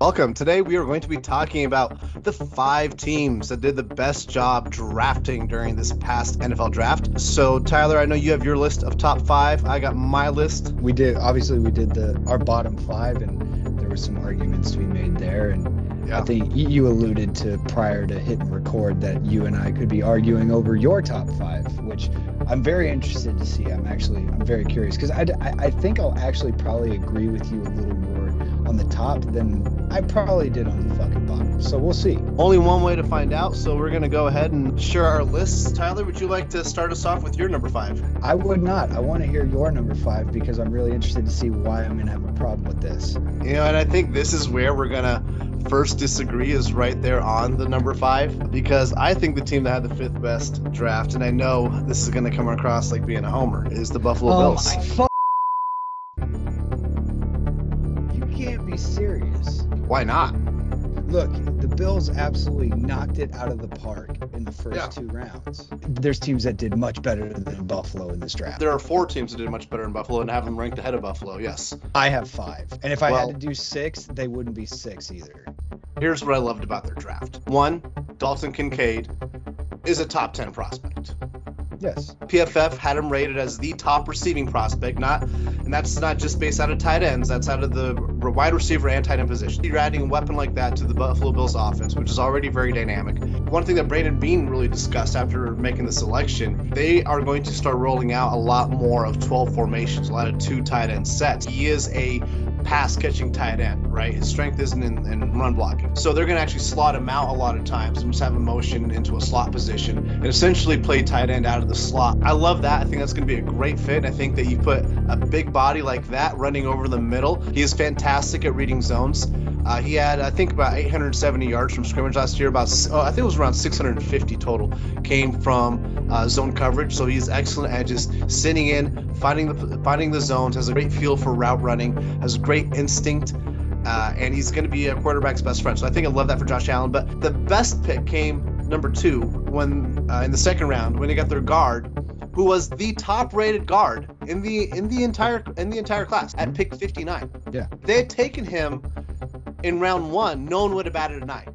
Welcome. Today we are going to be talking about the five teams that did the best job drafting during this past NFL draft. So, Tyler, I know you have your list of top five. I got my list. We did obviously we did the our bottom five, and there were some arguments to be made there. And Yeah. I think you alluded to prior to hitting record that you and I could be arguing over your top five, which I'm very interested to see. I'm actually I'm very curious because I, I I think I'll actually probably agree with you a little more on the top than I probably did on the fucking bottom. So we'll see. Only one way to find out. So, we're going to go ahead and share our lists. Tyler, would you like to start us off with your number five? I would not. I want to hear your number five because I'm really interested to see why I'm gonna have a problem with this. You know, and I think this is where we're going to first disagree is right there on the number five because I think the team that had the fifth best draft, and I know this is going to come across like being a homer, is the Buffalo oh Bills. You can't be serious. Why not? Look, the Bills absolutely knocked it out of the park in the first Yeah. two rounds. There's teams that did much better than Buffalo in this draft. There are four teams that did much better than Buffalo and have them ranked ahead of Buffalo. Yes. I have five. And if I had to do six, they wouldn't be six either. Here's what I loved about their draft. One, Dalton Kincaid is a top 10 prospect. Yes. PFF had him rated as the top receiving prospect, not, and that's not just based out of tight ends. That's out of the wide receiver and tight end position. You're adding a weapon like that to the Buffalo Bills offense, which is already very dynamic. One thing that Brandon Beane really discussed after making the selection, they are going to start rolling out a lot more of 12 formations, a lot of two tight end sets. He is a pass catching tight end, right? His strength isn't in, in run blocking. So they're going to actually slot him out a lot of times and just have him motion into a slot position and essentially play tight end out of the slot. I love that. I think that's going to be a great fit. I think that you put a big body like that running over the middle. He is fantastic at reading zones. Uh, he had, I think, about 870 yards from scrimmage last year. About, oh, I think it was around 650 total came from uh, zone coverage. So he's excellent at just sitting in, finding the finding the zones. Has a great feel for route running. Has great instinct. Uh, and he's going to be a quarterback's best friend. So I think I love that for Josh Allen. But the best pick came number two when uh, in the second round when they got their guard, who was the top-rated guard in the in the entire in the entire class at pick 59. Yeah. They had taken him in round one. No one would have batted an eye.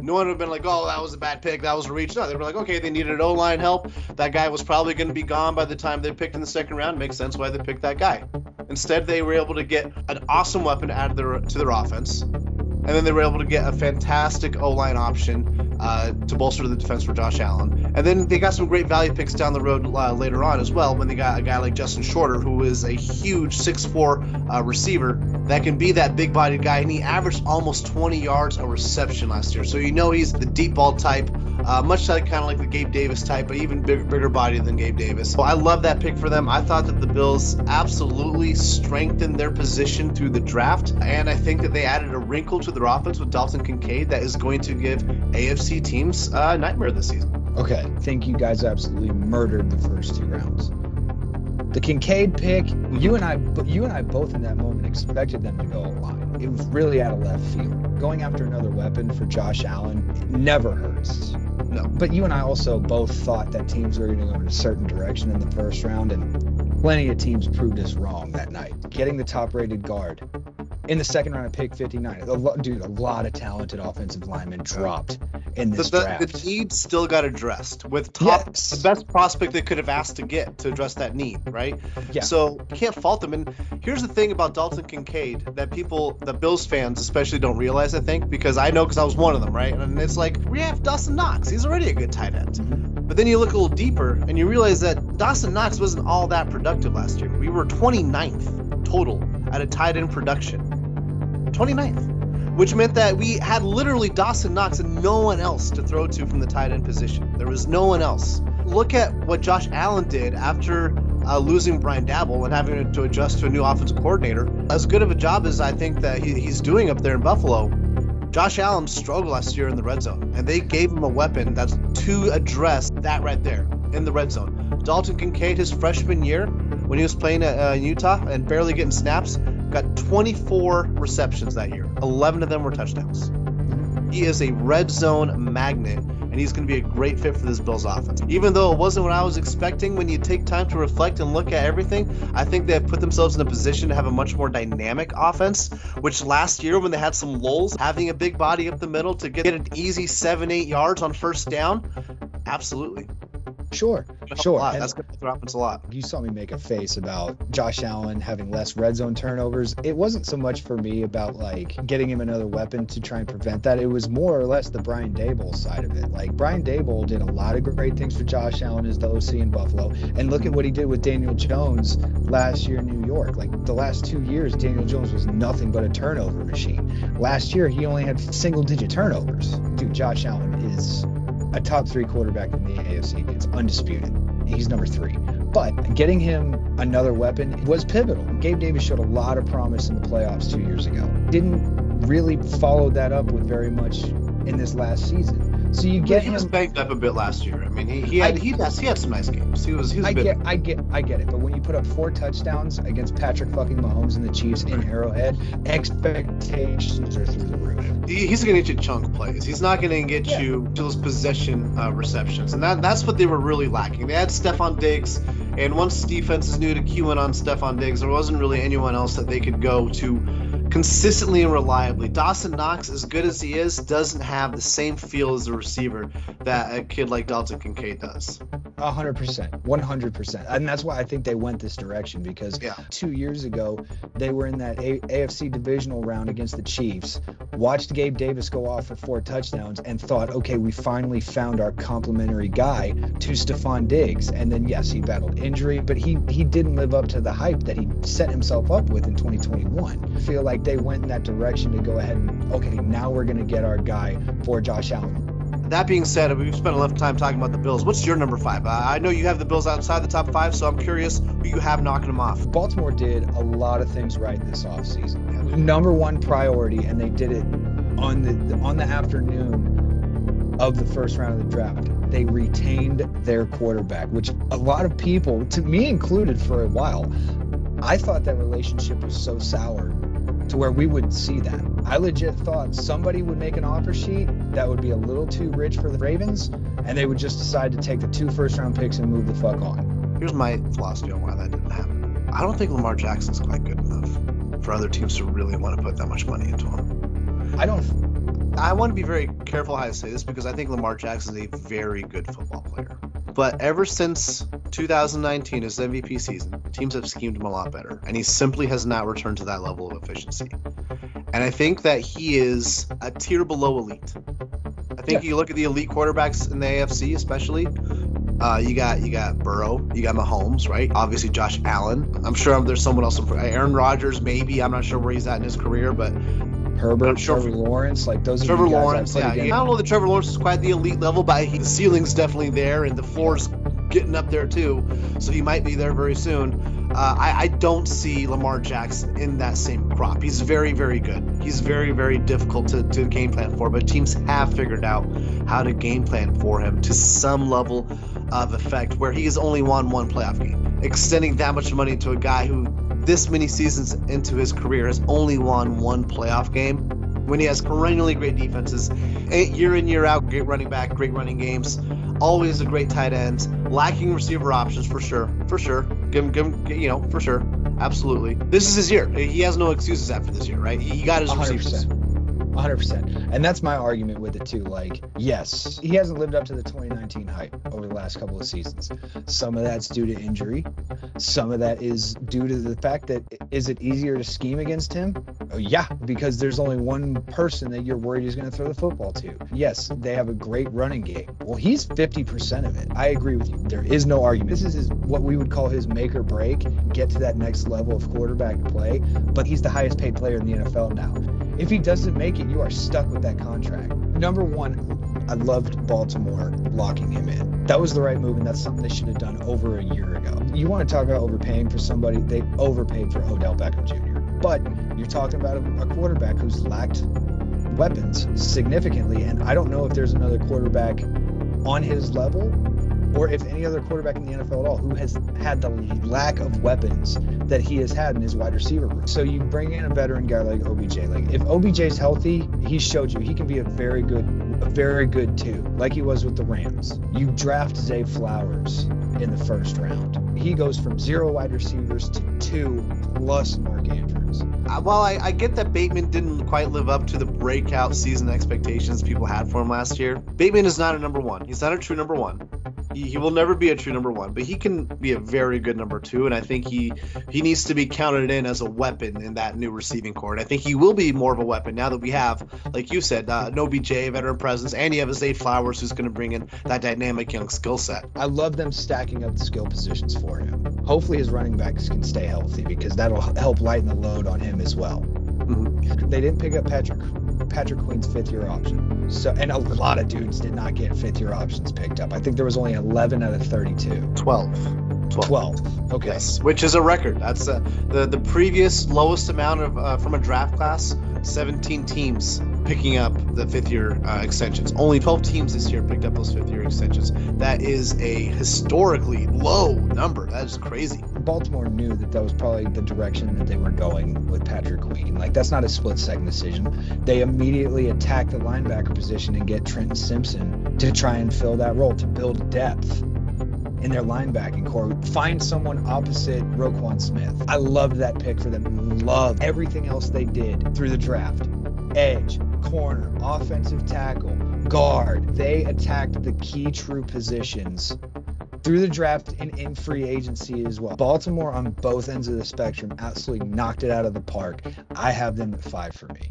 No one would have been like, "Oh, that was a bad pick. That was a reach." No, they were like, "Okay, they needed O line help. That guy was probably going to be gone by the time they picked in the second round. Makes sense why they picked that guy." Instead, they were able to get an awesome weapon to add to their, to their offense, and then they were able to get a fantastic O line option uh, to bolster the defense for Josh Allen. And then they got some great value picks down the road uh, later on as well when they got a guy like Justin Shorter, who is a huge 6'4 uh, receiver that can be that big bodied guy. And he averaged almost 20 yards a reception last year. So you know he's the deep ball type. Uh, much like kind of like the Gabe Davis type, but even bigger, bigger body than Gabe Davis. So I love that pick for them. I thought that the Bills absolutely strengthened their position through the draft, and I think that they added a wrinkle to their offense with Dalton Kincaid that is going to give AFC teams uh, nightmare this season. Okay. I think you guys absolutely murdered the first two rounds. The Kincaid pick, you and I, you and I both in that moment expected them to go a line. It was really out of left field. Going after another weapon for Josh Allen never hurts. No. But you and I also both thought that teams were going to go in a certain direction in the first round, and plenty of teams proved us wrong that night. Getting the top-rated guard in the second round of pick 59, a lo- dude, a lot of talented offensive linemen dropped in The, this the, draft. the need still got addressed with top Yes. the best prospect they could have asked to get to address that need, right? Yeah. So you can't fault them. And here's the thing about Dalton Kincaid that people, the Bills fans especially, don't realize. I think because I know because I was one of them, right? And it's like we have Dawson Knox. He's already a good tight end. Mhm. But then you look a little deeper and you realize that Dawson Knox wasn't all that productive last year. We were 29th total at a tight end production. 29th. Which meant that we had literally Dawson Knox and no one else to throw to from the tight end position. There was no one else. Look at what Josh Allen did after uh, losing Brian Daboll and having to adjust to a new offensive coordinator. As good of a job as I think that he, he's doing up there in Buffalo, Josh Allen struggled last year in the red zone, and they gave him a weapon that's to address that right there in the red zone. Dalton Kincaid, his freshman year, when he was playing at uh, Utah and barely getting snaps, got 24 receptions that year. 11 of them were touchdowns. He is a red zone magnet and he's going to be a great fit for this Bills offense. Even though it wasn't what I was expecting, when you take time to reflect and look at everything, I think they've put themselves in a position to have a much more dynamic offense. Which last year, when they had some lulls, having a big body up the middle to get an easy seven, eight yards on first down, absolutely. Sure, sure. That's going to offense a lot. You saw me make a face about Josh Allen having less red zone turnovers. It wasn't so much for me about like getting him another weapon to try and prevent that. It was more or less the Brian Daboll side of it. Like Brian Daboll did a lot of great things for Josh Allen as the OC in Buffalo, and look at what he did with Daniel Jones last year in New York. Like the last two years, Daniel Jones was nothing but a turnover machine. Last year, he only had single digit turnovers. Dude, Josh Allen is a top three quarterback in the AFC. It's undisputed. He's number three. But getting him another weapon was pivotal. Gabe Davis showed a lot of promise in the playoffs two years ago. Didn't really follow that up with very much in this last season. So you get he him. was banged up a bit last year. I mean, he, he had I, he, has, he had some nice games. He was he was. I get I get I get it. But when you put up four touchdowns against Patrick fucking Mahomes and the Chiefs in Arrowhead, expectations are through the roof. He's going to get you chunk plays. He's not going to get yeah. you those possession uh, receptions, and that that's what they were really lacking. They had Stefon Diggs, and once defenses knew to cue in on Stefon Diggs, there wasn't really anyone else that they could go to consistently and reliably. Dawson Knox, as good as he is, doesn't have the same feel as a receiver that a kid like Dalton Kincaid does. A hundred percent, one hundred percent, and that's why I think they went this direction because yeah. two years ago they were in that a- AFC divisional round against the Chiefs, watched Gabe Davis go off for four touchdowns, and thought, okay, we finally found our complementary guy to Stefon Diggs, and then yes, he battled injury, but he he didn't live up to the hype that he set himself up with in 2021. I feel like they went in that direction to go ahead and okay, now we're going to get our guy for Josh Allen. That being said, we've spent enough time talking about the Bills. What's your number five? Uh, I know you have the Bills outside the top five, so I'm curious who you have knocking them off. Baltimore did a lot of things right this offseason. Number one priority, and they did it on the on the afternoon of the first round of the draft. They retained their quarterback, which a lot of people, to me included for a while, I thought that relationship was so sour to where we would see that. I legit thought somebody would make an offer sheet that would be a little too rich for the Ravens, and they would just decide to take the two first round picks and move the fuck on. Here's my philosophy on why that didn't happen. I don't think Lamar Jackson's quite good enough for other teams to really want to put that much money into him. I don't. I want to be very careful how I say this because I think Lamar Jackson is a very good football player. But ever since 2019, his MVP season, teams have schemed him a lot better, and he simply has not returned to that level of efficiency. And I think that he is a tier below elite. I think yeah. you look at the elite quarterbacks in the AFC, especially. Uh, you got you got Burrow, you got Mahomes, right? Obviously Josh Allen. I'm sure there's someone else. Aaron Rodgers, maybe. I'm not sure where he's at in his career, but Herbert, sure Trevor Lawrence, like those. Trevor Lawrence, yeah. I don't know that Trevor Lawrence is quite the elite level, but he, the ceiling's definitely there, and the floor's getting up there too. So he might be there very soon. Uh, I, I, don't see Lamar Jackson in that same crop. He's very, very good. He's very, very difficult to, to game plan for, but teams have figured out how to game plan for him to some level of effect where he has only won one playoff game. Extending that much money to a guy who this many seasons into his career has only won one playoff game when he has perennially great defenses, year in year out, great running back, great running games, always a great tight end, lacking receiver options for sure, for sure. Give him, give him, you know, for sure, absolutely. This is his year. He has no excuses after this year, right? He got his 100%. receivers. 100%. And that's my argument with it too. Like, yes, he hasn't lived up to the 2019 hype over the last couple of seasons. Some of that's due to injury. Some of that is due to the fact that is it easier to scheme against him? Oh, yeah, because there's only one person that you're worried is going to throw the football to. Yes, they have a great running game. Well, he's 50% of it. I agree with you. There is no argument. This is his, what we would call his make or break, get to that next level of quarterback play. But he's the highest paid player in the NFL now. If he doesn't make it, you are stuck with that contract. Number one, I loved Baltimore locking him in. That was the right move, and that's something they should have done over a year ago. You want to talk about overpaying for somebody? They overpaid for Odell Beckham Jr. But you're talking about a, quarterback who's lacked weapons significantly, and I don't know if there's another quarterback on his level or if any other quarterback in the NFL at all who has had the lack of weapons that he has had in his wide receiver room. So you bring in a veteran guy like OBJ. Like if OBJ's healthy, he showed you he can be a very good, a very good two, like he was with the Rams. You draft Zay Flowers in the first round. He goes from zero wide receivers to two plus Mark Andrews. Uh, while I, I get that Bateman didn't quite live up to the breakout season expectations people had for him last year, Bateman is not a number one. He's not a true number one. He, will never be a true number one, but he can be a very good number two, and I think he he needs to be counted in as a weapon in that new receiving corps. And I think he will be more of a weapon now that we have, like you said, uh, no BJ, veteran presence, and you have a Zay Flowers who's going to bring in that dynamic young skill set. I love them stacking up the skill positions for him. Hopefully, his running backs can stay healthy because that'll help lighten the load on him as well. Mm-hmm. They didn't pick up Patrick Patrick Queen's fifth year option. So and a lot of dudes did not get fifth year options picked up. I think there was only 11 out of 32. 12. 12. 12. Okay. Yes, which is a record. That's uh, the the previous lowest amount of uh, from a draft class. 17 teams picking up the fifth year uh, extensions. Only 12 teams this year picked up those fifth year extensions. That is a historically low number. That is crazy. Baltimore knew that that was probably the direction that they were going with Patrick Queen. Like that's not a split second decision. They immediately attack the linebacker position and get Trenton Simpson to try and fill that role to build depth in their linebacking corps. Find someone opposite Roquan Smith. I loved that pick for them. Loved everything else they did through the draft. Edge, corner, offensive tackle, guard. They attacked the key true positions through the draft and in free agency as well. Baltimore on both ends of the spectrum absolutely knocked it out of the park. I have them at five for me.